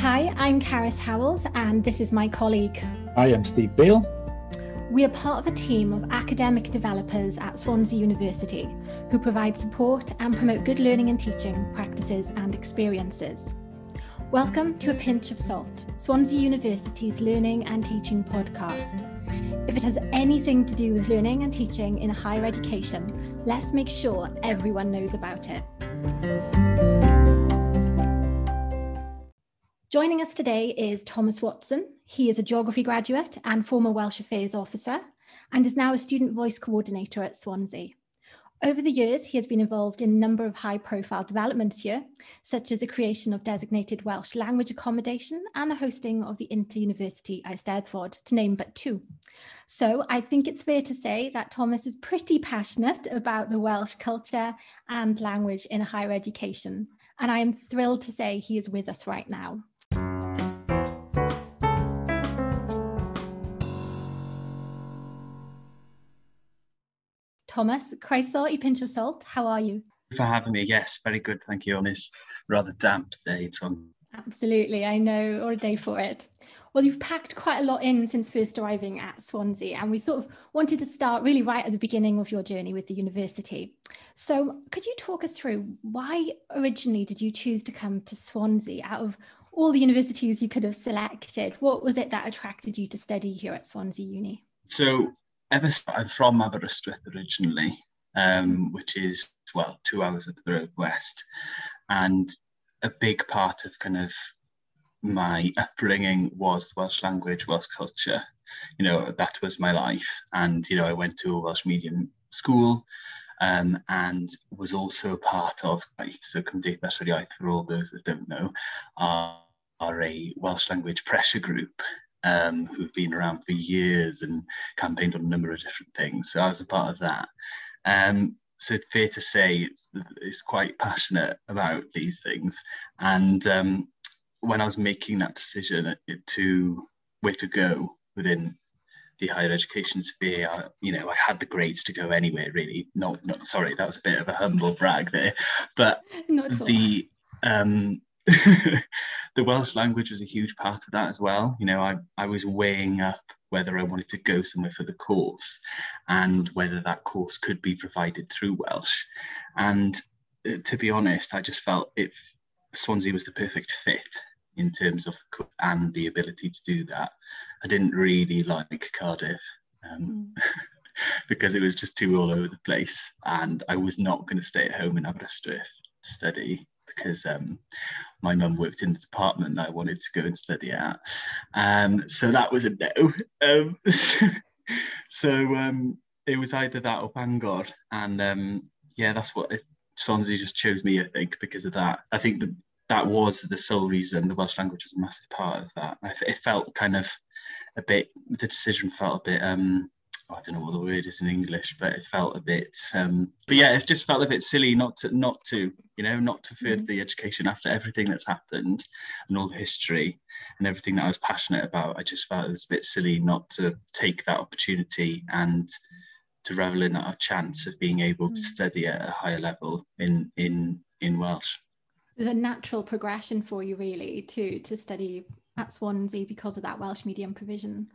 Hi, I'm Caris Howells, and this is my colleague. I am Steve Beale. We are part of a team of academic developers at Swansea University who provide support and promote good learning and teaching practices and experiences. Welcome to A Pinch of Salt, Swansea University's learning and teaching podcast. If it has anything to do with learning and teaching in higher education, let's make sure everyone knows about it. Joining us today is Tomos Watson. He is a geography graduate and former Welsh Affairs officer and is now a student voice coordinator at Swansea. Over the years, he has been involved in a number of high profile developments here, such as the creation of designated Welsh language accommodation and the hosting of the Inter-University Eisteddfod, to name but two. So I think it's fair to say that Tomos is pretty passionate about the Welsh culture and language in higher education. And I am thrilled to say he is with us right now. Tomos, croeso i Pinch of Salt. How are you? for having me. Yes, very good. Thank you on this rather damp day, Tom. Absolutely, I know, or a day for it. Well, you've packed quite a lot in since first arriving at Swansea, and we sort of wanted to start really right at the beginning of your journey with the university. So, could you talk us through why originally did you choose to come to Swansea out of all the universities you could have selected? What was it that attracted you to study here at Swansea Uni? So, ever I'm from Aberystwyth originally, um, which is well two hours up the road west, and a big part of kind of my upbringing was Welsh language, Welsh culture. You know that was my life, and you know I went to a Welsh medium school. Um, and was also part of so Cymdeithas yr Iaith for all those that don't know are, are a Welsh language pressure group um, who've been around for years and campaigned on a number of different things. So I was a part of that. Um, so fair to say, it's, it's quite passionate about these things. And um, when I was making that decision to where to go within the higher education sphere, I, you know, I had the grades to go anywhere. Really, not not sorry, that was a bit of a humble brag there, but the um, the Welsh language was a huge part of that as well. You know, I, I was weighing up whether I wanted to go somewhere for the course and whether that course could be provided through Welsh. And uh, to be honest, I just felt if Swansea was the perfect fit in terms of and the ability to do that. I didn't really like Cardiff. Um, mm. because it was just too all over the place and I was not going to stay at home in Aberystwyth study because um, my mum worked in the department that I wanted to go and study at. Um, so that was a no. Um, so um, it was either that or Bangor. And um, yeah, that's what it, Swansea just chose me, I think, because of that. I think that that was the sole reason the Welsh language was a massive part of that. It felt kind of a bit, the decision felt a bit, um, I don't know what the word is in English, but it felt a bit. Um, but yeah, it just felt a bit silly not to, not to, you know, not to further mm-hmm. the education after everything that's happened and all the history and everything that I was passionate about. I just felt it was a bit silly not to take that opportunity and to revel in that chance of being able to study at a higher level in in in Welsh. There's a natural progression for you, really, to to study at Swansea because of that Welsh medium provision.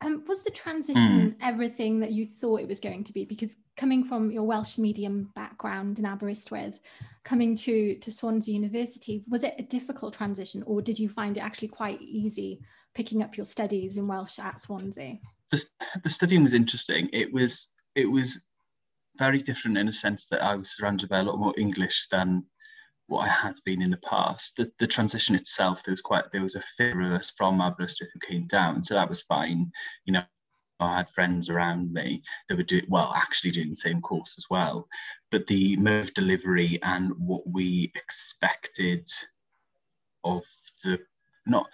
Um, was the transition mm. everything that you thought it was going to be? Because coming from your Welsh medium background in Aberystwyth, coming to, to Swansea University, was it a difficult transition or did you find it actually quite easy picking up your studies in Welsh at Swansea? The, the studying was interesting. It was it was very different in a sense that I was surrounded by a lot more English than what I had been in the past. The, the transition itself, there was quite there was a fear of us from Aberystwyth who came down, so that was fine. You know, I had friends around me that were doing well, actually doing the same course as well. But the mode of delivery and what we expected of the not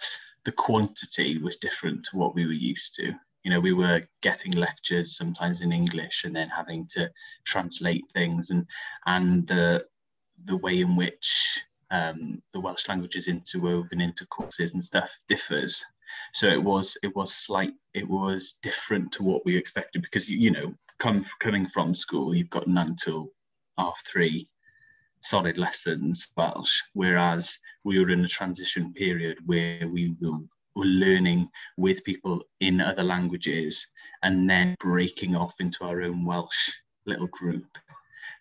the quantity was different to what we were used to. You know, we were getting lectures sometimes in English and then having to translate things and and the the way in which um, the Welsh language is interwoven into courses and stuff differs. So it was it was slight it was different to what we expected because you, you know come coming from school you've got nine till half three solid lessons Welsh, whereas we were in a transition period where we were, were learning with people in other languages and then breaking off into our own Welsh little group.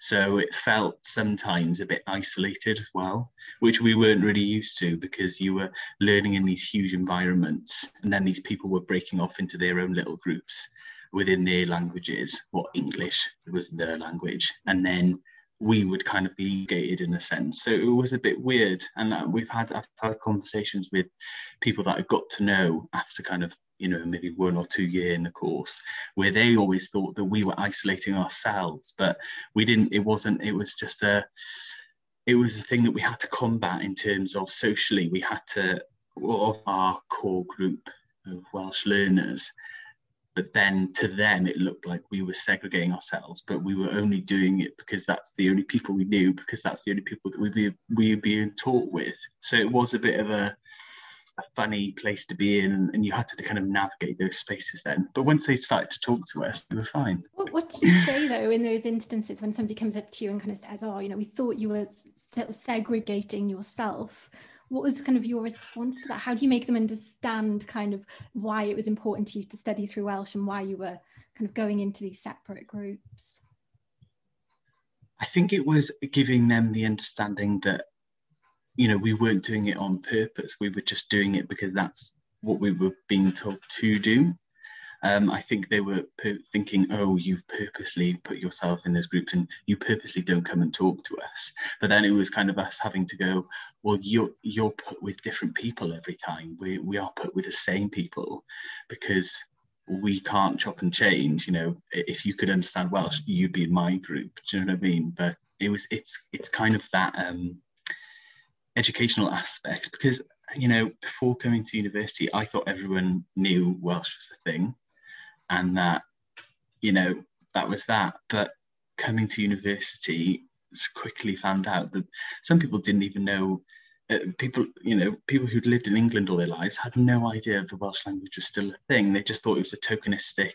So it felt sometimes a bit isolated as well, which we weren't really used to because you were learning in these huge environments and then these people were breaking off into their own little groups within their languages, what English was their language. And then we would kind of be gated in a sense. So it was a bit weird. And uh, we've had I've had conversations with people that I got to know after kind of you know maybe one or two year in the course where they always thought that we were isolating ourselves but we didn't it wasn't it was just a it was a thing that we had to combat in terms of socially. We had to of our core group of welsh learners but then to them it looked like we were segregating ourselves but we were only doing it because that's the only people we knew because that's the only people that we were, we were being taught with. So it was a bit of a, a funny place to be in and you had to kind of navigate those spaces then but once they started to talk to us we were fine what, what do you say though in those instances when somebody comes up to you and kind of says oh you know we thought you were sort of segregating yourself what was kind of your response to that? How do you make them understand kind of why it was important to you to study through Welsh and why you were kind of going into these separate groups? I think it was giving them the understanding that, you know, we weren't doing it on purpose. We were just doing it because that's what we were being told to do. Um, I think they were thinking, oh, you've purposely put yourself in those groups and you purposely don't come and talk to us. But then it was kind of us having to go, well, you're, you're put with different people every time. We, we are put with the same people because we can't chop and change. You know, if you could understand Welsh, you'd be in my group. Do you know what I mean? But it was, it's, it's kind of that um, educational aspect because you know, before coming to university, I thought everyone knew Welsh was a thing and that you know that was that. But coming to university quickly found out that some people didn't even know uh, people you know people who'd lived in england all their lives had no idea the welsh language was still a thing. They just thought it was a tokenistic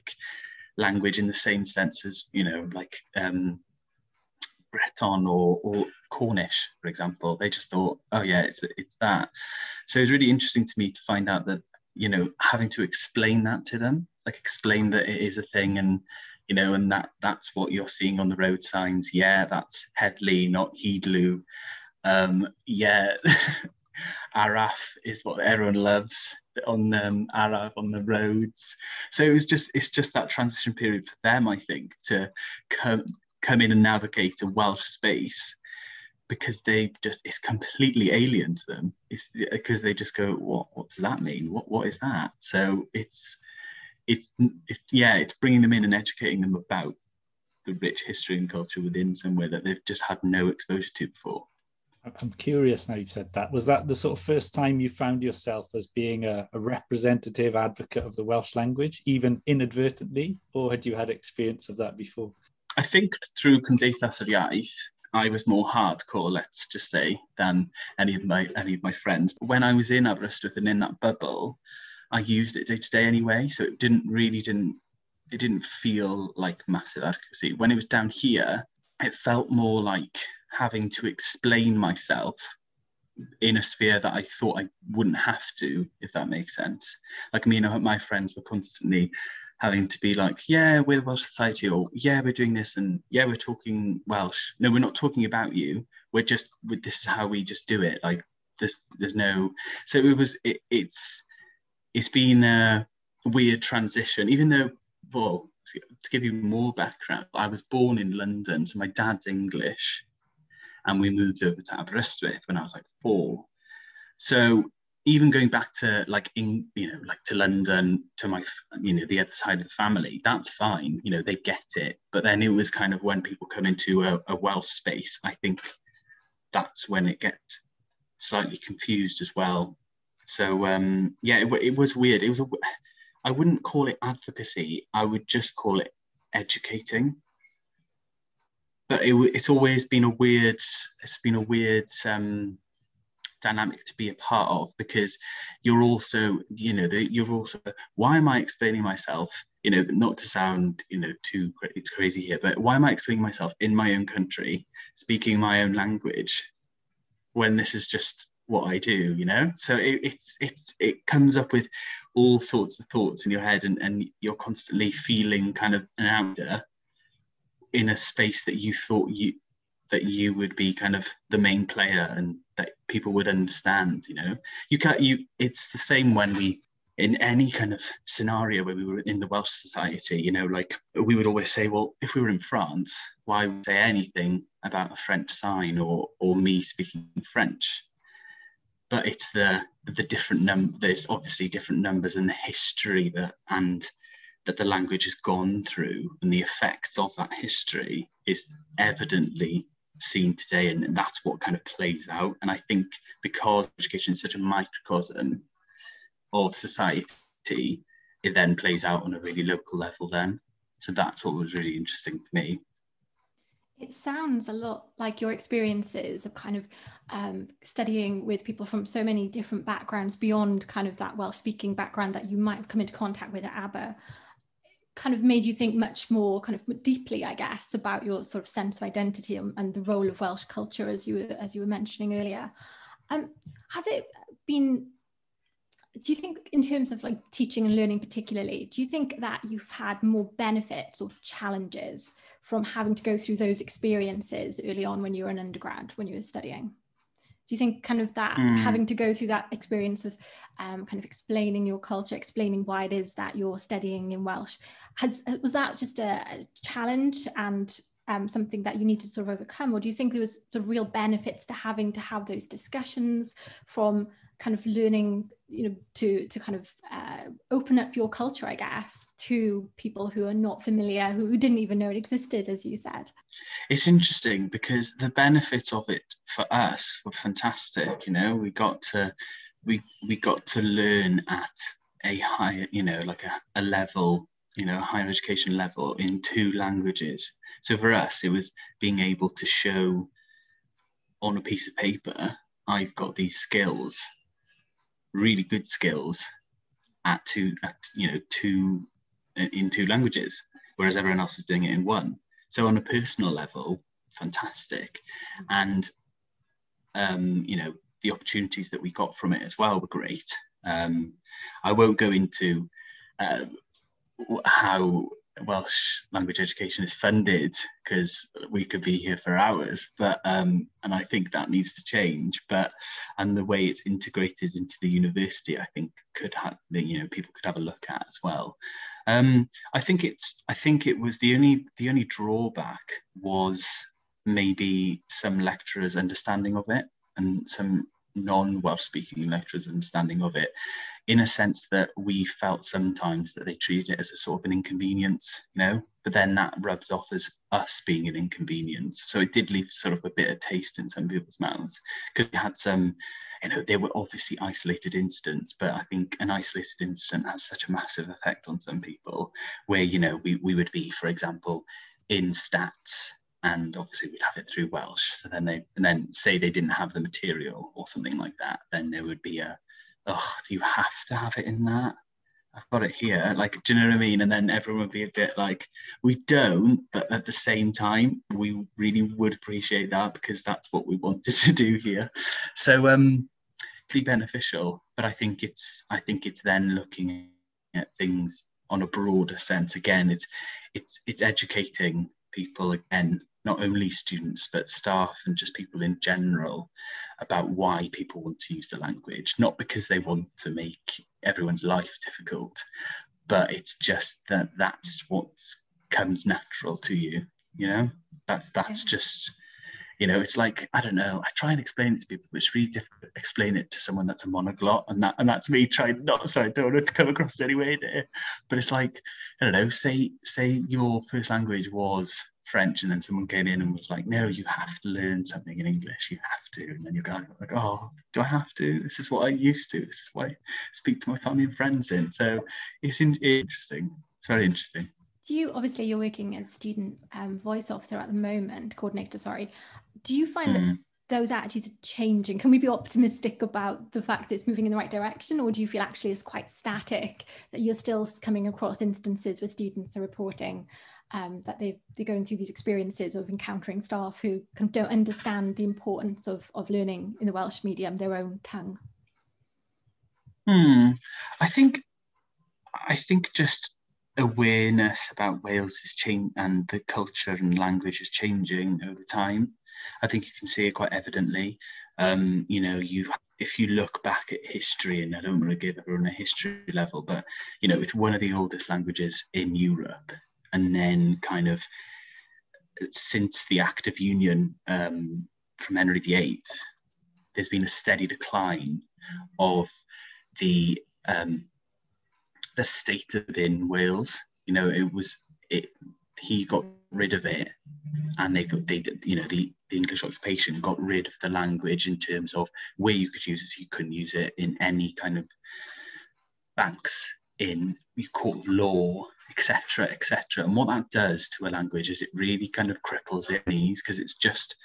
language in the same sense as you know like um, breton or, or cornish for example they just thought oh yeah it's it's that. So it's really interesting to me to find out that you know having to explain that to them like explain that it is a thing and you know and that that's what you're seeing on the road signs. Yeah that's headley not headley um yeah araf is what everyone loves on um, araf on the roads. So it was just it's just that transition period for them i think to come come in and navigate a welsh space because they just it's completely alien to them. It's because they just go what what does that mean? What what is that? So it's it's, it's yeah it's bringing them in and educating them about the rich history and culture within somewhere that they've just had no exposure to before. I'm curious now you've said that. Was that the sort of first time you found yourself as being a, a representative advocate of the welsh language even inadvertently or had you had experience of that before I think through Cymdeithas yr Iaith, I was more hardcore, let's just say, than any of my any of my friends. When I was in Aberystwyth and in that bubble, I used it day to day anyway, so it didn't really didn't it didn't feel like massive advocacy. When it was down here, it felt more like having to explain myself in a sphere that I thought I wouldn't have to, if that makes sense. Like me and my friends were constantly having to be like, yeah, we're the Welsh Society, or yeah, we're doing this, and yeah, we're talking Welsh. No, we're not talking about you. We're just, this is how we just do it. Like, there's, there's no. So it was, it, it's, it's been a weird transition. Even though, well, to, to give you more background, I was born in London, so my dad's English, and we moved over to Aberystwyth when I was like four. So even going back to like in you know like to london to my you know the other side of the family that's fine you know they get it. But then it was kind of when people come into a, a space i think that's when it gets slightly confused as well. So um yeah it, it was weird. It was a, i wouldn't call it advocacy. I would just call it educating. But it, it's always been a weird it's been a weird um dynamic to be a part of because you're also you know the, you're also why am i explaining myself you know not to sound you know too it's crazy here but why am i explaining myself in my own country speaking my own language when this is just what I do, you know? So it, it's it's it comes up with all sorts of thoughts in your head and, and you're constantly feeling kind of an outer in a space that you thought you that you would be kind of the main player and that people would understand, you know. You can't you it's the same when we in any kind of scenario where we were in the Welsh society, you know, like we would always say, well, if we were in France, why would say anything about a French sign or or me speaking French? But it's the the different num there's obviously different numbers and the history that and that the language has gone through and the effects of that history is evidently seen today and that's what kind of plays out and i think because education is such a microcosm of society, it then plays out on a really local level then. So that's what was really interesting for me. It sounds a lot like your experiences of kind of um, studying with people from so many different backgrounds beyond kind of that Welsh speaking background that you might have come into contact with at Aber kind of made you think much more kind of deeply i guess about your sort of sense of identity and, and the role of welsh culture as you as you were mentioning earlier. Um, has it been do you think in terms of like teaching and learning particularly do you think that you've had more benefits or challenges from having to go through those experiences early on when you were an undergrad when you were studying do you think kind of that mm. having to go through that experience of um, kind of explaining your culture explaining why it is that you're studying in welsh has was that just a, a challenge and um, something that you need to sort of overcome or do you think there was sort of real benefits to having to have those discussions from kind of learning you know to to kind of uh, open up your culture i guess to people who are not familiar who didn't even know it existed as you said. It's interesting because the benefits of it for us were fantastic you know? We got to we we got to learn at a higher you know like a, a level you know higher education level in two languages. So for us it was being able to show on a piece of paper i've got these skills really good skills at two, at, you know, two in two languages, whereas everyone else is doing it in one. So on a personal level, fantastic, and um, you know the opportunities that we got from it as well were great. Um, I won't go into uh, how Welsh language education is funded because we could be here for hours. But um, and I think that needs to change. But and the way it's integrated into the university, I think could have you know people could have a look at as well. Um, I think it's I think it was the only the only drawback was maybe some lecturers' understanding of it and some non-Welsh speaking lecturers' understanding of it in a sense that we felt sometimes that they treated it as a sort of an inconvenience, you know, but then that rubs off as us being an inconvenience. So it did leave sort of a bitter taste in some people's mouths because we had some, you know, they were obviously isolated incidents, but I think an isolated incident has such a massive effect on some people where, you know, we, we would be, for example, in stats and obviously we'd have it through Welsh. So then they and then say they didn't have the material or something like that, then there would be a oh, do you have to have it in that? I've got it here. Like, do you know what I mean? And then everyone would be a bit like, we don't, but at the same time, we really would appreciate that because that's what we wanted to do here. So um be beneficial, but I think it's I think it's then looking at things on a broader sense. Again, it's it's it's educating people again not only students but staff and just people in general about why people want to use the language. Not because they want to make everyone's life difficult but it's just that that's what comes natural to you you know? That's that's yeah. just you know it's like i don't know i try and explain it to people but it's really difficult to explain it to someone that's a monoglot and that and that's me trying not sorry I don't want to come across anyway but it's like i don't know say say your first language was French, and then someone came in and was like, "No, you have to learn something in English. You have to." And then you're going like, "Oh, do I have to? This is what I used to. This is what I speak to my family and friends in." So it's in- interesting. It's very interesting. Do you obviously you're working as student um, voice officer at the moment, coordinator? Sorry. Do you find mm. that hmm. those attitudes are changing? Can we be optimistic about the fact that it's moving in the right direction, or do you feel actually it's quite static that you're still coming across instances where students are reporting? Um, that they, they're going through these experiences of encountering staff who kind of don't understand the importance of, of learning in the Welsh medium, their own tongue? Hmm. I think I think just awareness about Wales is changing and the culture and language is changing over time. I think you can see it quite evidently. Um, you know, you if you look back at history, and I don't want to give everyone a history level, but you know, it's one of the oldest languages in Europe, and then kind of since the Act of Union um, from Henry VIII, there's been a steady decline of the um, the state of in Wales. You know, it was it. He got rid of it, and they got they you know the the English occupation got rid of the language in terms of where you could use it. You couldn't use it in any kind of banks in court of law, etc., etc. And what that does to a language is it really kind of cripples its knees because it's just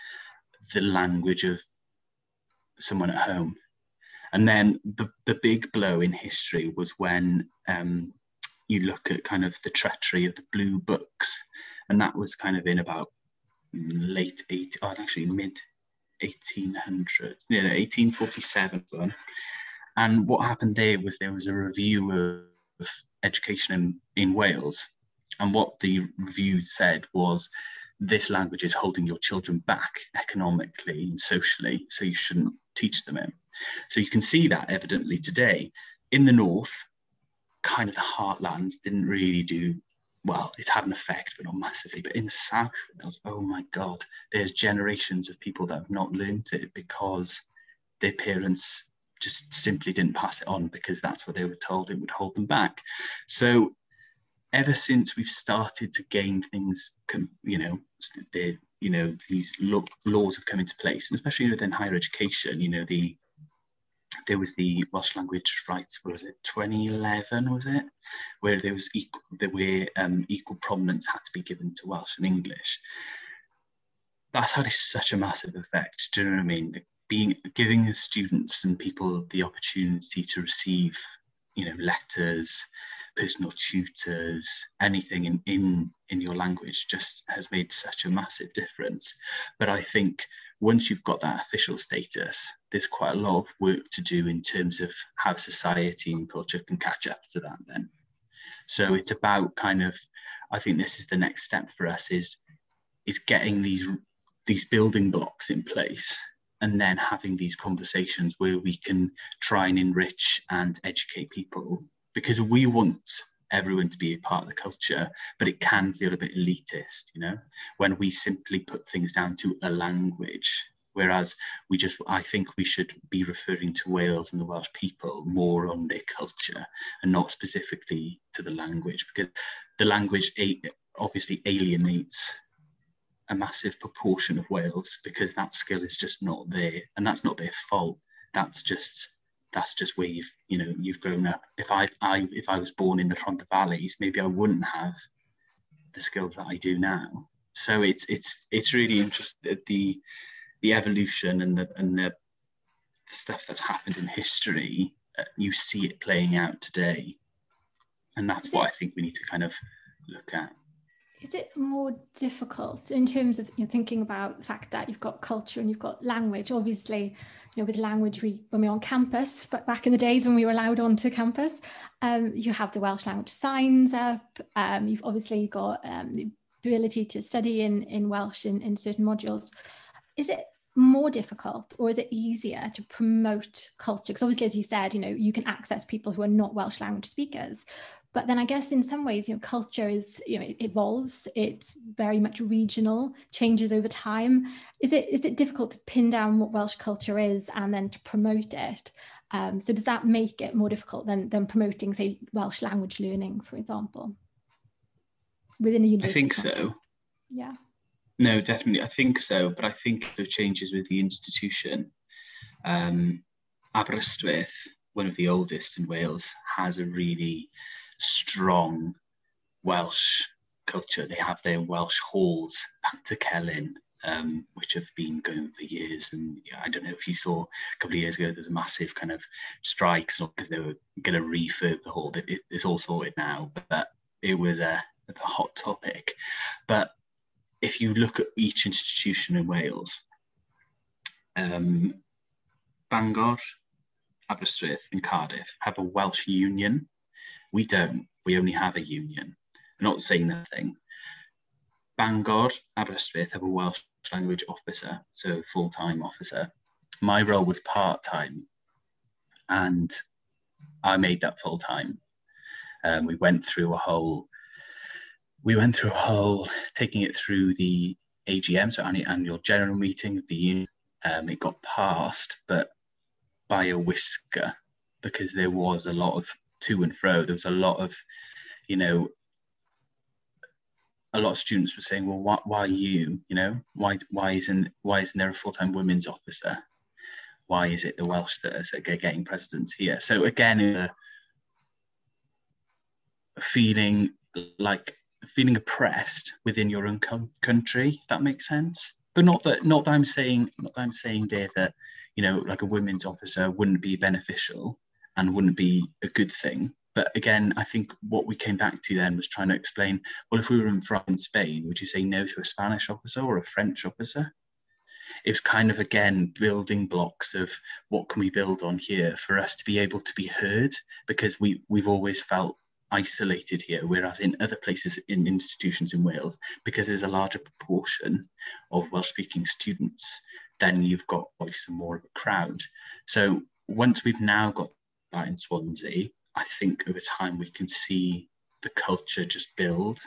the language of someone at home. And then the, the big blow in history was when um, you look at kind of the treachery of the blue books. And that was kind of in about late 8, oh, actually mid 1800s, you know, 1847. And what happened there was there was a review of education in, in Wales. And what the review said was this language is holding your children back economically and socially, so you shouldn't teach them it. So you can see that evidently today. In the north, kind of the heartlands didn't really do well, it's had an effect, but not massively. But in the south, was, oh my God, there's generations of people that have not learned it because their parents just simply didn't pass it on because that's what they were told it would hold them back. So ever since we've started to gain things, you know, the you know these laws have come into place, and especially within higher education, you know the there was the Welsh language rights, was it 2011, was it? Where there was equal, there were um, equal prominence had to be given to Welsh and English. That's had such a massive effect. Do you know what I mean? Being giving students and people the opportunity to receive, you know, letters, personal tutors, anything in, in, in your language just has made such a massive difference. But I think once you've got that official status, there's quite a lot of work to do in terms of how society and culture can catch up to that then. So it's about kind of, I think this is the next step for us is, is getting these, these building blocks in place and then having these conversations where we can try and enrich and educate people because we want everyone to be a part of the culture, but it can feel a bit elitist, you know, when we simply put things down to a language. Whereas we just, I think we should be referring to Wales and the Welsh people more on their culture and not specifically to the language, because the language obviously alienates a massive proportion of Wales because that skill is just not there, and that's not their fault. That's just that's just where you've you know you've grown up. If I, I if I was born in the Rhondda Valleys, maybe I wouldn't have the skills that I do now. So it's it's it's really interesting the the evolution and the and the, stuff that's happened in history. Uh, you see it playing out today, and that's what I think we need to kind of look at. Is it more difficult in terms of you know, thinking about the fact that you've got culture and you've got language? Obviously, you know, with language, we when we are on campus, but back in the days when we were allowed onto campus, um, you have the Welsh language signs up. Um, you've obviously got um, the ability to study in in Welsh in, in certain modules. Is it more difficult or is it easier to promote culture? Because obviously, as you said, you know, you can access people who are not Welsh language speakers, but then I guess in some ways, you know, culture is, you know, it evolves. It's very much regional, changes over time. Is it is it difficult to pin down what Welsh culture is and then to promote it? Um, so does that make it more difficult than than promoting, say, Welsh language learning, for example, within a university? I think context? so. Yeah. No, definitely. I think so, but I think the changes with the institution. Um, Aberystwyth, one of the oldest in Wales, has a really strong Welsh culture. They have their Welsh halls, Pantycelyn, Celyn, um, which have been going for years. And I don't know if you saw a couple of years ago, there's a massive kind of strikes because they were going to refurb the hall. It, it's all sorted now, but it was a a hot topic. But if you look at each institution in Wales, um, Bangor, Aberystwyth, and Cardiff have a Welsh union. We don't. We only have a union. I'm not saying nothing. Bangor, Aberystwyth have a Welsh language officer, so full-time officer. My role was part-time, and I made that full-time. Um, we went through a whole, we went through a whole, taking it through the AGM, so annual general meeting of the union. Um, it got passed, but by a whisker, because there was a lot of to and fro. There was a lot of, you know, a lot of students were saying, well, why, why you? You know, why why isn't why isn't there a full time women's officer? Why is it the Welsh that are getting presidents here? So again, feeling like feeling oppressed within your own co- country. If that makes sense. But not that not that I'm saying not that I'm saying there that you know like a women's officer wouldn't be beneficial and wouldn't be a good thing but again, I think what we came back to then was trying to explain well, if we were in France in Spain, would you say no to a Spanish officer or a French officer? It was kind of again building blocks of what can we build on here for us to be able to be heard because we we've always felt isolated here, whereas in other places in institutions in Wales, because there's a larger proportion of Welsh speaking students, then you've got voice and more of a crowd. So once we've now got that in Swansea, I think over time we can see the culture just build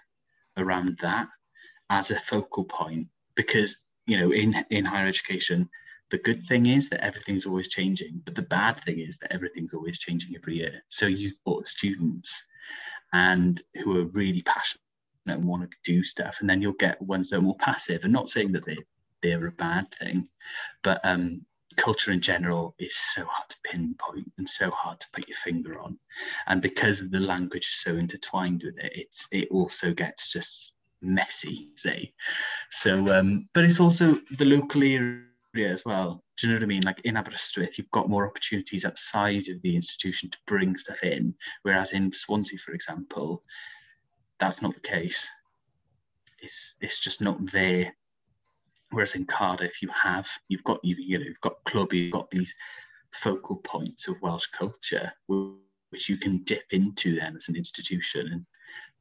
around that as a focal point because you know in in higher education the good thing is that everything's always changing but the bad thing is that everything's always changing every year. So you've got students and who are really passionate and want to do stuff and then you'll get ones that are more passive and not saying that they they're a bad thing but um culture in general is so hard to pinpoint and so hard to put your finger on. And because the language is so intertwined with it, it's it also gets just messy, say. So um, but it's also the local area as well. Do you know what I mean? Like in Aberystwyth, you've got more opportunities outside of the institution to bring stuff in. Whereas in Swansea, for example, that's not the case. It's it's just not there Whereas in Cardiff, you have you've got you you know you've got club, you've got these focal points of Welsh culture which you can dip into then as an institution. And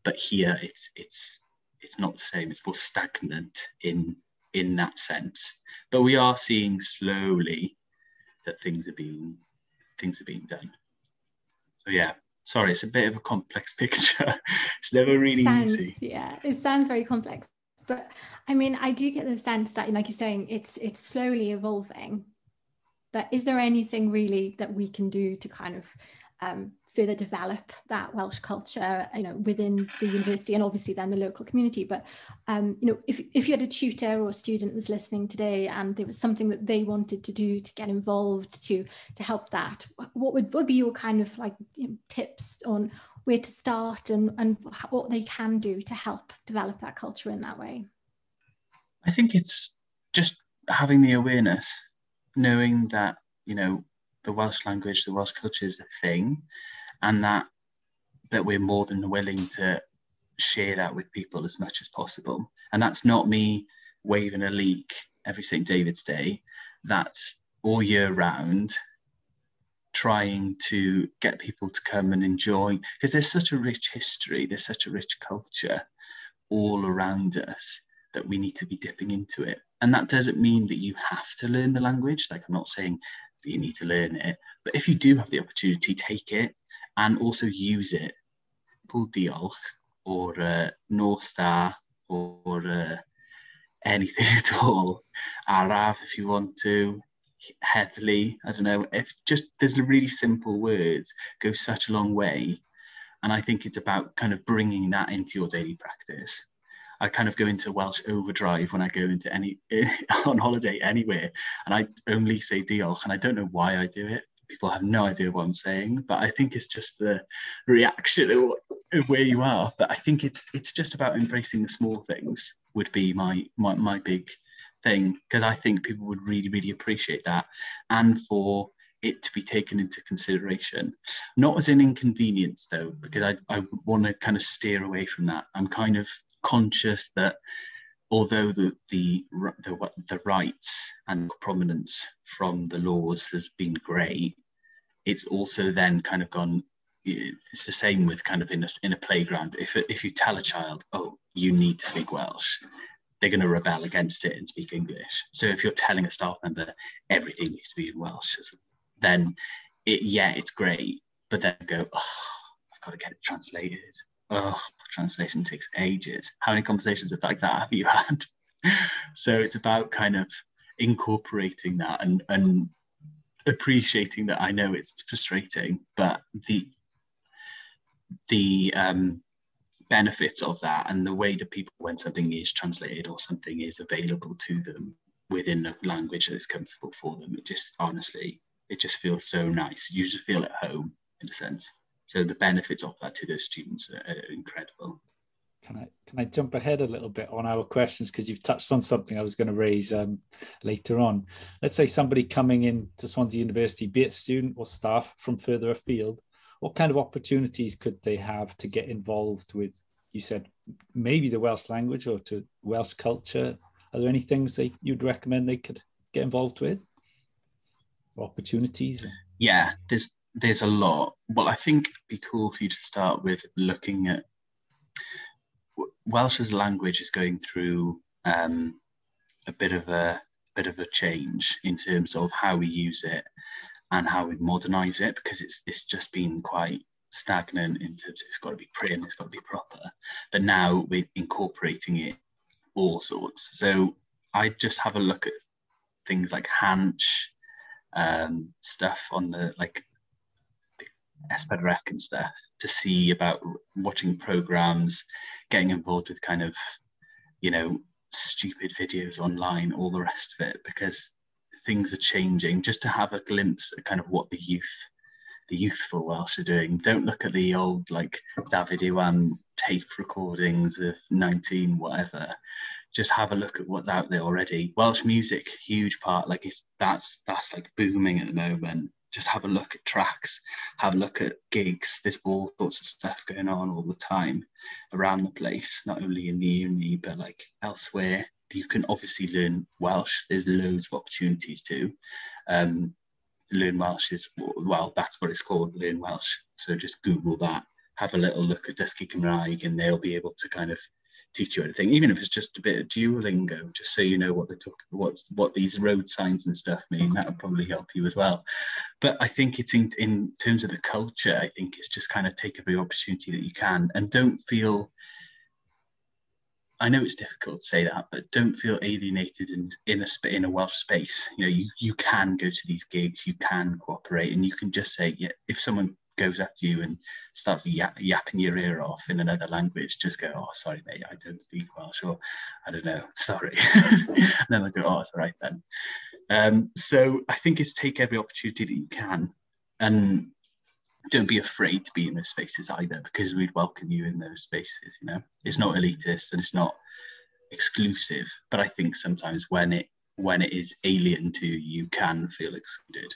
but here it's it's it's not the same. It's more stagnant in in that sense. But we are seeing slowly that things are being things are being done. So yeah, sorry, it's a bit of a complex picture. it's never really sounds, easy. Yeah, it sounds very complex but I mean, I do get the sense that, like you're saying, it's it's slowly evolving. But is there anything really that we can do to kind of um, further develop that Welsh culture, you know, within the university and obviously then the local community. But um, you know, if if you had a tutor or a student was listening today and there was something that they wanted to do to get involved to to help that, what would, would be your kind of like you know, tips on where to start and, and what they can do to help develop that culture in that way? I think it's just having the awareness, knowing that, you know, the Welsh language, the Welsh culture is a thing, and that that we're more than willing to share that with people as much as possible. And that's not me waving a leek every St. David's Day. That's all year round trying to get people to come and enjoy because there's such a rich history there's such a rich culture all around us that we need to be dipping into it. And that doesn't mean that you have to learn the language like i'm not saying that you need to learn it but if you do have the opportunity take it and also use it. Pull diolch or uh, north star or, or uh, anything at all. Araf if you want to heavily. I don't know if just there's really simple words go such a long way, and I think it's about kind of bringing that into your daily practice. I kind of go into Welsh overdrive when I go into any on holiday anywhere, and I only say diolch, and I don't know why I do it. People have no idea what I'm saying, but I think it's just the reaction of, of where you are. But I think it's it's just about embracing the small things. Would be my my, my big thing because I think people would really, really appreciate that. And for it to be taken into consideration. Not as an inconvenience though, because I, I want to kind of steer away from that. I'm kind of conscious that although the, the, the, the rights and prominence from the laws has been great, it's also then kind of gone, it's the same with kind of in a, in a playground. If, if you tell a child, oh, you need to speak Welsh, they're going to rebel against it and speak English. So if you're telling a staff member everything needs to be in Welsh, then it, yeah, it's great, but then go, oh, I've got to get it translated. Oh, translation takes ages. How many conversations like that have you had? so it's about kind of incorporating that and, and appreciating that I know it's frustrating, but the the um, benefits of that and the way that people, when something is translated or something is available to them within a language that is comfortable for them, it just honestly it just feels so nice. You just feel at home in a sense. So the benefits of that to those students are, are incredible. Can I can I jump ahead a little bit on our questions because you've touched on something I was going to raise um, later on. Let's say somebody coming in to Swansea University, be it student or staff from further afield, what kind of opportunities could they have to get involved with? You said maybe the Welsh language or to Welsh culture. Are there any things they you'd recommend they could get involved with? opportunities? Yeah, there's there's a lot. Well, I think it'd be cool for you to start with looking at Welsh as a language is going through um, a bit of a bit of a change in terms of how we use it and how we modernize it because it's it's just been quite stagnant in terms of it's got to be prim, it's got to be proper. But now we're incorporating it all sorts. So I just have a look at things like Hansh um, stuff on the like the Rec and stuff to see about watching programs, getting involved with kind of, you know, stupid videos online, all the rest of it, because things are changing. Just to have a glimpse at kind of what the youth, the youthful Welsh are doing. Don't look at the old like Dafydd Iwan tape recordings of 19 whatever just have a look at what's out there already. Welsh music, huge part. Like it's that's that's like booming at the moment. Just have a look at tracks, have a look at gigs. There's all sorts of stuff going on all the time around the place, not only in the uni but like elsewhere. You can obviously learn Welsh. There's loads of opportunities to um, learn Welsh. Is well, that's what it's called, learn Welsh. So just Google that. Have a little look at Dysgu Cymraeg, and they'll be able to kind of teach you anything, even if it's just a bit of Duolingo, just so you know what they talk, what's what these road signs and stuff mean. That'll probably help you as well. But I think it's in in terms of the culture. I think it's just kind of take every opportunity that you can, and don't feel. I know it's difficult to say that, but don't feel alienated in in a in a Welsh space. You know, you you can go to these gigs, you can cooperate, and you can just say, yeah, if someone goes at you and starts yap, yapping your ear off in another language, just go, oh, sorry, mate, I don't speak Welsh, or I don't know, sorry. and then I go, oh, it's all right then. Um, so I think it's take every opportunity that you can and don't be afraid to be in those spaces either because we'd welcome you in those spaces, you know. It's not elitist and it's not exclusive, but I think sometimes when it when it is alien to you, you can feel excluded.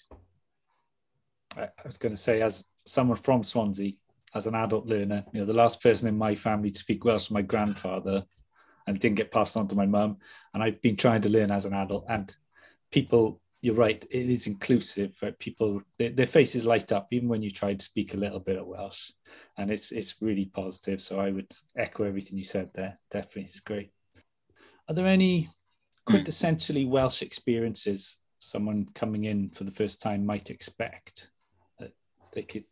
I was going to say, as someone from Swansea, as an adult learner, you know, the last person in my family to speak Welsh was my grandfather, and didn't get passed on to my mum. And I've been trying to learn as an adult, and people, you're right, it is inclusive. Right? People, their, their faces light up even when you try to speak a little bit of Welsh, and it's it's really positive. So I would echo everything you said there. Definitely, it's great. Are there any hmm. quintessentially Welsh experiences someone coming in for the first time might expect? that they could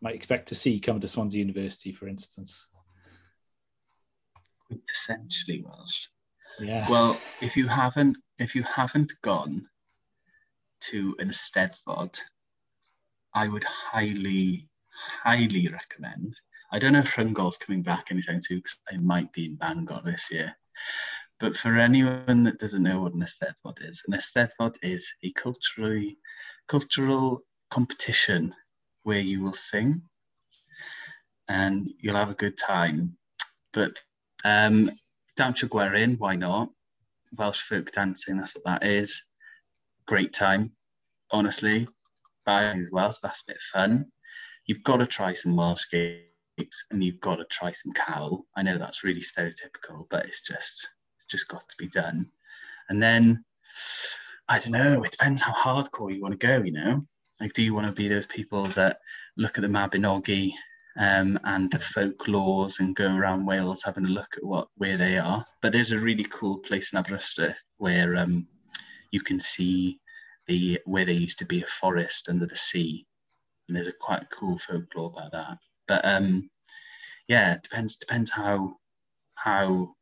might expect to see come to Swansea University, for instance? Quintessentially Welsh. Yeah. Well, if you haven't if you haven't gone to an Eisteddfod, I would highly, highly recommend. I don't know if Rhyngol's coming back anytime soon because I might be in Bangor this year. But for anyone that doesn't know what an Eisteddfod is, an Eisteddfod is a culturally cultural competition where you will sing and you'll have a good time. But um, Dawnsio Gwerin, why not? Welsh folk dancing, that's what that is. Great time, honestly. that as well, so that's a bit fun. You've got to try some Welsh cakes and you've got to try some cawl. I know that's really stereotypical, but it's just it's just got to be done. And then I don't know, it depends how hardcore you want to go, you know? Like do you want to be those people that look at the Mabinogi um, and the folklores and go around Wales having a look at what where they are. But there's a really cool place in Aberystwyth where um, you can see the where there used to be a forest under the sea, and there's a quite cool folklore about that. But um, yeah, depends depends how how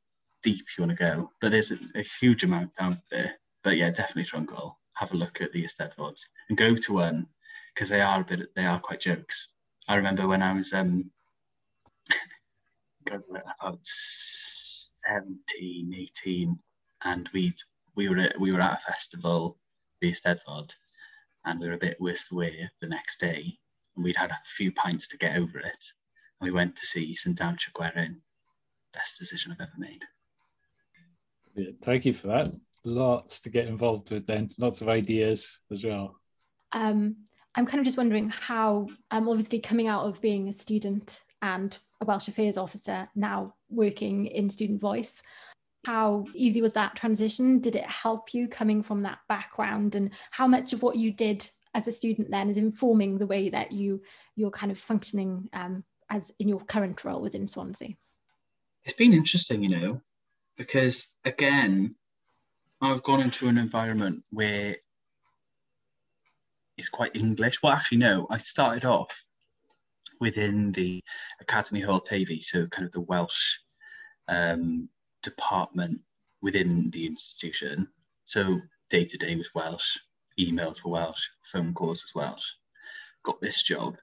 deep you want to go. But there's a, a huge amount down there. But yeah, definitely Troncal. Have a look at the Eisteddfods and go to one because they are a bit they are quite jokes. I remember when I was um, about 17, 18, and we we were at, we were at a festival, the Eisteddfod, and we were a bit worse away the next day, and we'd had a few pints to get over it. And we went to see St Dawnsio Gwerin. Best decision I've ever made. Yeah, thank you for that. Lots to get involved with then. Lots of ideas as well. Um, I'm kind of just wondering how, um, obviously, coming out of being a student and a Welsh Affairs officer, now working in Student Voice, how easy was that transition? Did it help you coming from that background? And how much of what you did as a student then is informing the way that you you're kind of functioning um, as in your current role within Swansea? It's been interesting, you know, because again, I've gone into an environment where it's quite English. Well, actually, no. I started off within the Academi Hywel Teifi, so kind of the Welsh um, department within the institution. So day to day was Welsh, emails were Welsh, phone calls was Welsh. Got this job,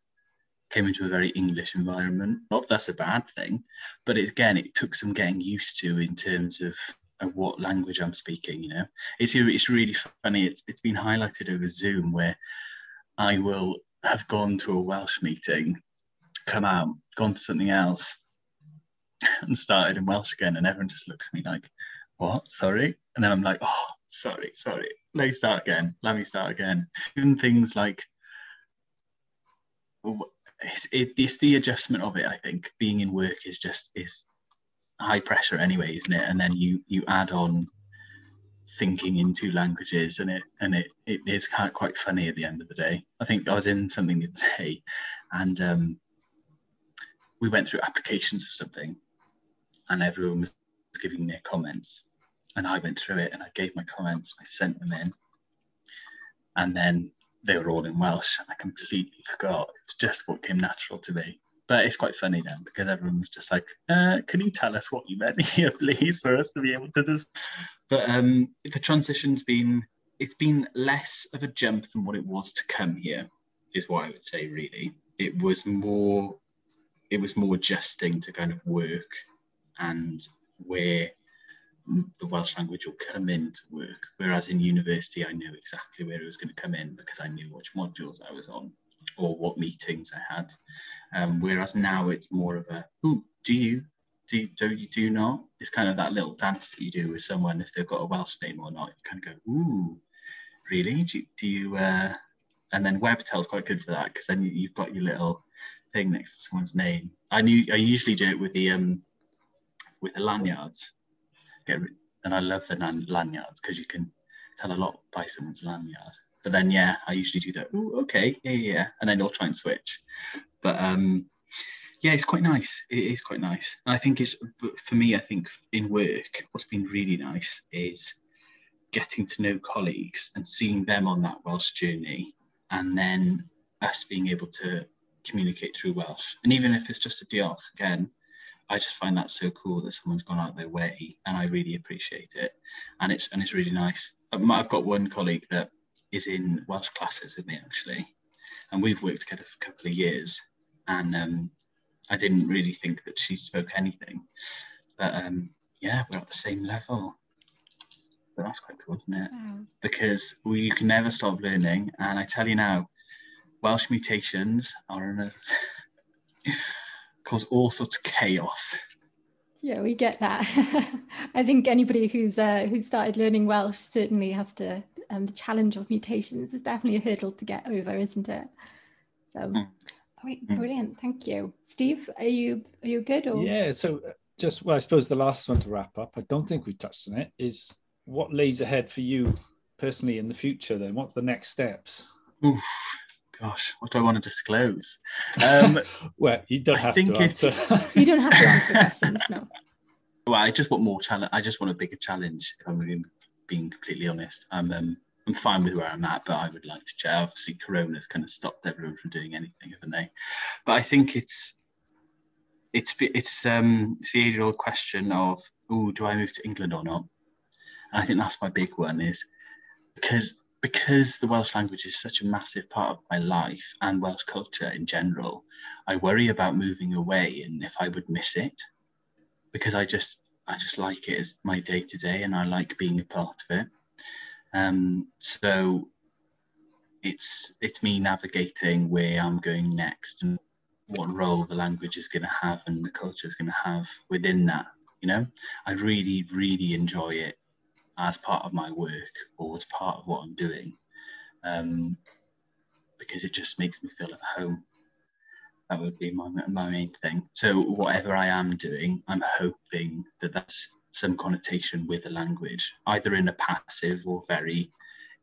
came into a very English environment. Not that's a bad thing, but it, again, it took some getting used to in terms of, of what language I'm speaking. You know, it's it's really funny. It's it's been highlighted over Zoom where I will have gone to a Welsh meeting, come out, gone to something else, and started in Welsh again. And everyone just looks at me like, what? Sorry? And then I'm like, oh, sorry, sorry. Let me start again. Let me start again. Even things like, it's, it, it's the adjustment of it, I think. Being in work is just, is high pressure anyway, isn't it? And then you, you add on thinking in two languages and it and it it is quite funny at the end of the day i think i was in something the other day and um, we went through applications for something and everyone was giving their comments and i went through it and i gave my comments i sent them in and then they were all in welsh and i completely forgot it's just what came natural to me but it's quite funny then because everyone was just like, uh, "Can you tell us what you meant here, please, for us to be able to just?" But um, the transition's been it's been less of a jump than what it was to come here, is what I would say. Really, it was more it was more adjusting to kind of work and where the Welsh language will come into work. Whereas in university, I knew exactly where it was going to come in because I knew which modules I was on or what meetings I had. Um, whereas now it's more of a, oh, do you, do you, do you, do you not? It's kind of that little dance that you do with someone if they've got a Welsh name or not. You kind of go, ooh, really? Do, do you, uh, and then Webtel's quite good for that because then you, have got your little thing next to someone's name. I knew I usually do it with the um with the lanyards. Get, and I love the lanyards because you can tell a lot by someone's lanyard. But then, yeah, I usually do that. Ooh, okay, yeah, yeah, yeah, and then I'll try and switch. But um, yeah, it's quite nice. It is quite nice. And I think it's for me. I think in work, what's been really nice is getting to know colleagues and seeing them on that Welsh journey, and then us being able to communicate through Welsh. And even if it's just a diolch, again, I just find that so cool that someone's gone out their way, and I really appreciate it. And it's and it's really nice. I've got one colleague that is in Welsh classes with me actually, and we've worked together for a couple of years. And um, I didn't really think that she spoke anything, but um, yeah, we're at the same level. But that's quite cool, isn't it? Wow. Because we, you can never stop learning. And I tell you now, Welsh mutations are in a cause all sorts of chaos. Yeah, we get that. I think anybody who's uh, who started learning Welsh certainly has to and the challenge of mutations is definitely a hurdle to get over, isn't it? So, mm. right, hmm. brilliant. Thank you, Steve. Are you are you good? Or? Yeah. So, uh, just well, I suppose the last one to wrap up. I don't think we touched on it. Is what lays ahead for you personally in the future? Then, what's the next steps? Oof, gosh, what do I want to disclose? Um, well, you don't have to answer. you don't have to answer questions. No. Well, I just want more challenge. I just want a bigger challenge. If I'm being, being completely honest, I'm um, I'm fine with where I'm at, but I would like to check. Obviously, Corona's kind of stopped everyone from doing anything, haven't they? But I think it's it's it's um it's the age old question of oh, do I move to England or not? And I think that's my big one is because because the Welsh language is such a massive part of my life and Welsh culture in general, I worry about moving away and if I would miss it because I just I just like it as my day to day, and I like being a part of it. Um, so it's it's me navigating where I'm going next and what role the language is going to have and the culture is going to have within that. You know, I really really enjoy it as part of my work or as part of what I'm doing, um, because it just makes me feel at home that would be my, my main thing. So whatever I am doing, I'm hoping that that's some connotation with the language, either in a passive or very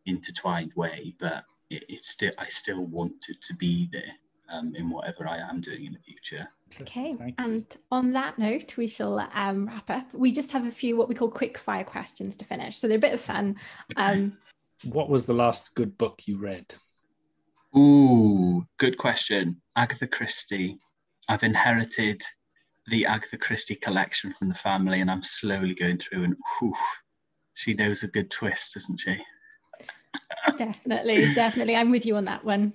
intertwined way. But it, it's still, I still want it to be there um, in whatever I am doing in the future. Okay, and on that note, we shall um, wrap up. We just have a few what we call quick fire questions to finish, so they're a bit of fun. Um, what was the last good book you read? Ooh, good question. Agatha Christie. I've inherited the Agatha Christie collection from the family, and I'm slowly going through. And whew, she knows a good twist, doesn't she? definitely, definitely. I'm with you on that one.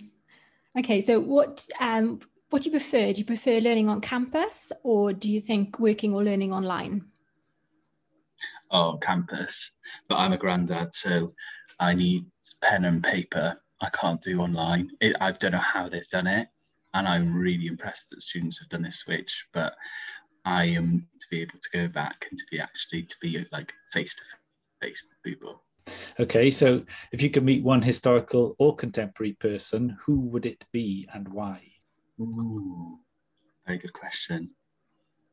Okay, so what um, what do you prefer? Do you prefer learning on campus, or do you think working or learning online? Oh, campus. But I'm a granddad, so I need pen and paper I can't do online. It, I don't know how they've done it, and I'm really impressed that students have done this switch. But I am to be able to go back and to be actually to be like face to face people. Okay, so if you could meet one historical or contemporary person, who would it be and why? Ooh, very good question.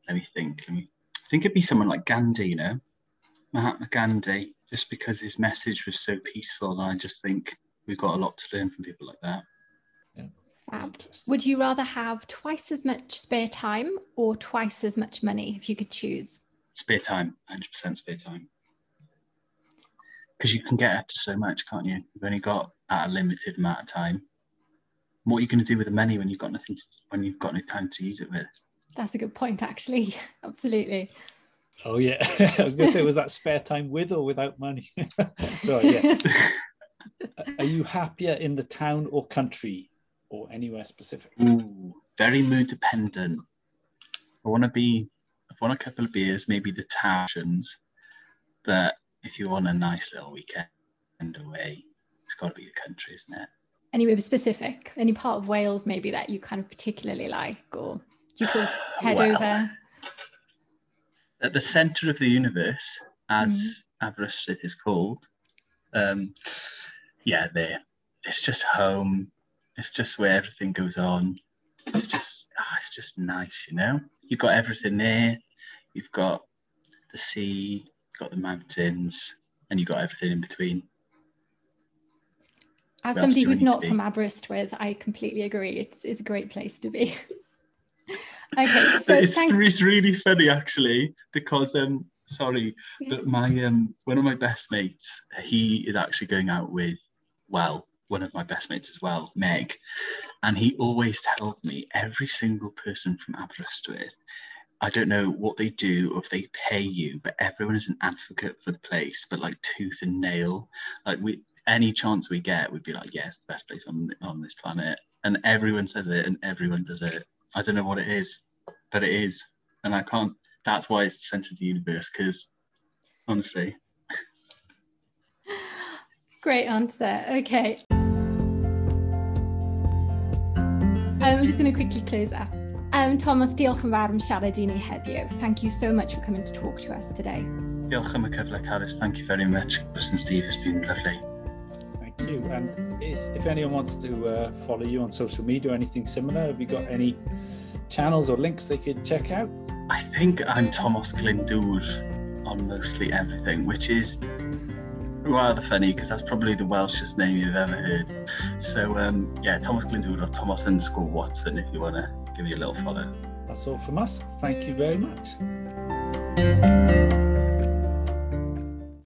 Let me think. Let me I think it'd be someone like Gandhi, you know, Mahatma Gandhi, just because his message was so peaceful. And I just think we've got a lot to learn from people like that. Yeah. Would you rather have twice as much spare time or twice as much money if you could choose? Spare time, 100% spare time. Because you can get up to so much, can't you? You've only got at a limited amount of time. What are you going to do with the money when you've got nothing to, when you've got no time to use it with? That's a good point, actually. Absolutely. Oh yeah, I was going to say, was that spare time with or without money? Sorry, yeah. Are you happier in the town or country or anywhere specific? Ooh, very mood dependent. I want to be, I want a couple of beers, maybe the towns. But if you want a nice little weekend away, it's got to be the country, isn't it? Anywhere specific? Any part of Wales maybe that you kind of particularly like, or you sort of head well, over? At the centre of the universe, as mm. Aberystwyth is called, um, yeah, there. It's just home. It's just where everything goes on. It's just, oh, it's just nice, you know. You've got everything there. You've got the sea, got the mountains, and you've got everything in between. As Where somebody who's not from Aberystwyth, I completely agree. It's it's a great place to be. okay, so it's, thank- it's really funny actually because um sorry, but my um one of my best mates, he is actually going out with well, one of my best mates as well, Meg, and he always tells me every single person from Aberystwyth, I don't know what they do or if they pay you, but everyone is an advocate for the place, but like tooth and nail. Like we, any chance we get, we'd be like, yes, the best place on on this planet, and everyone says it, and everyone does it. I don't know what it is, but it is, and I can't. That's why it's the center of the universe, because honestly, Great answer. Okay. I'm just going to quickly close up. Um, Thomas, diolch yn fawr am siarad i ni heddiw. Thank you so much for coming to talk to us today. Diolch am y cyfle, Carys. Thank you very much, Chris and Steve. It's been lovely. Thank you. And is, if anyone wants to uh, follow you on social media or anything similar, have you got any channels or links they could check out? I think I'm Thomas Glyndŵr on mostly everything, which is rather funny because that's probably the Welshest name you've ever heard. So um, yeah, Thomas Glyndŵr or Thomas underscore Watson if you want to give me a little follow. That's all from us. Thank you very much.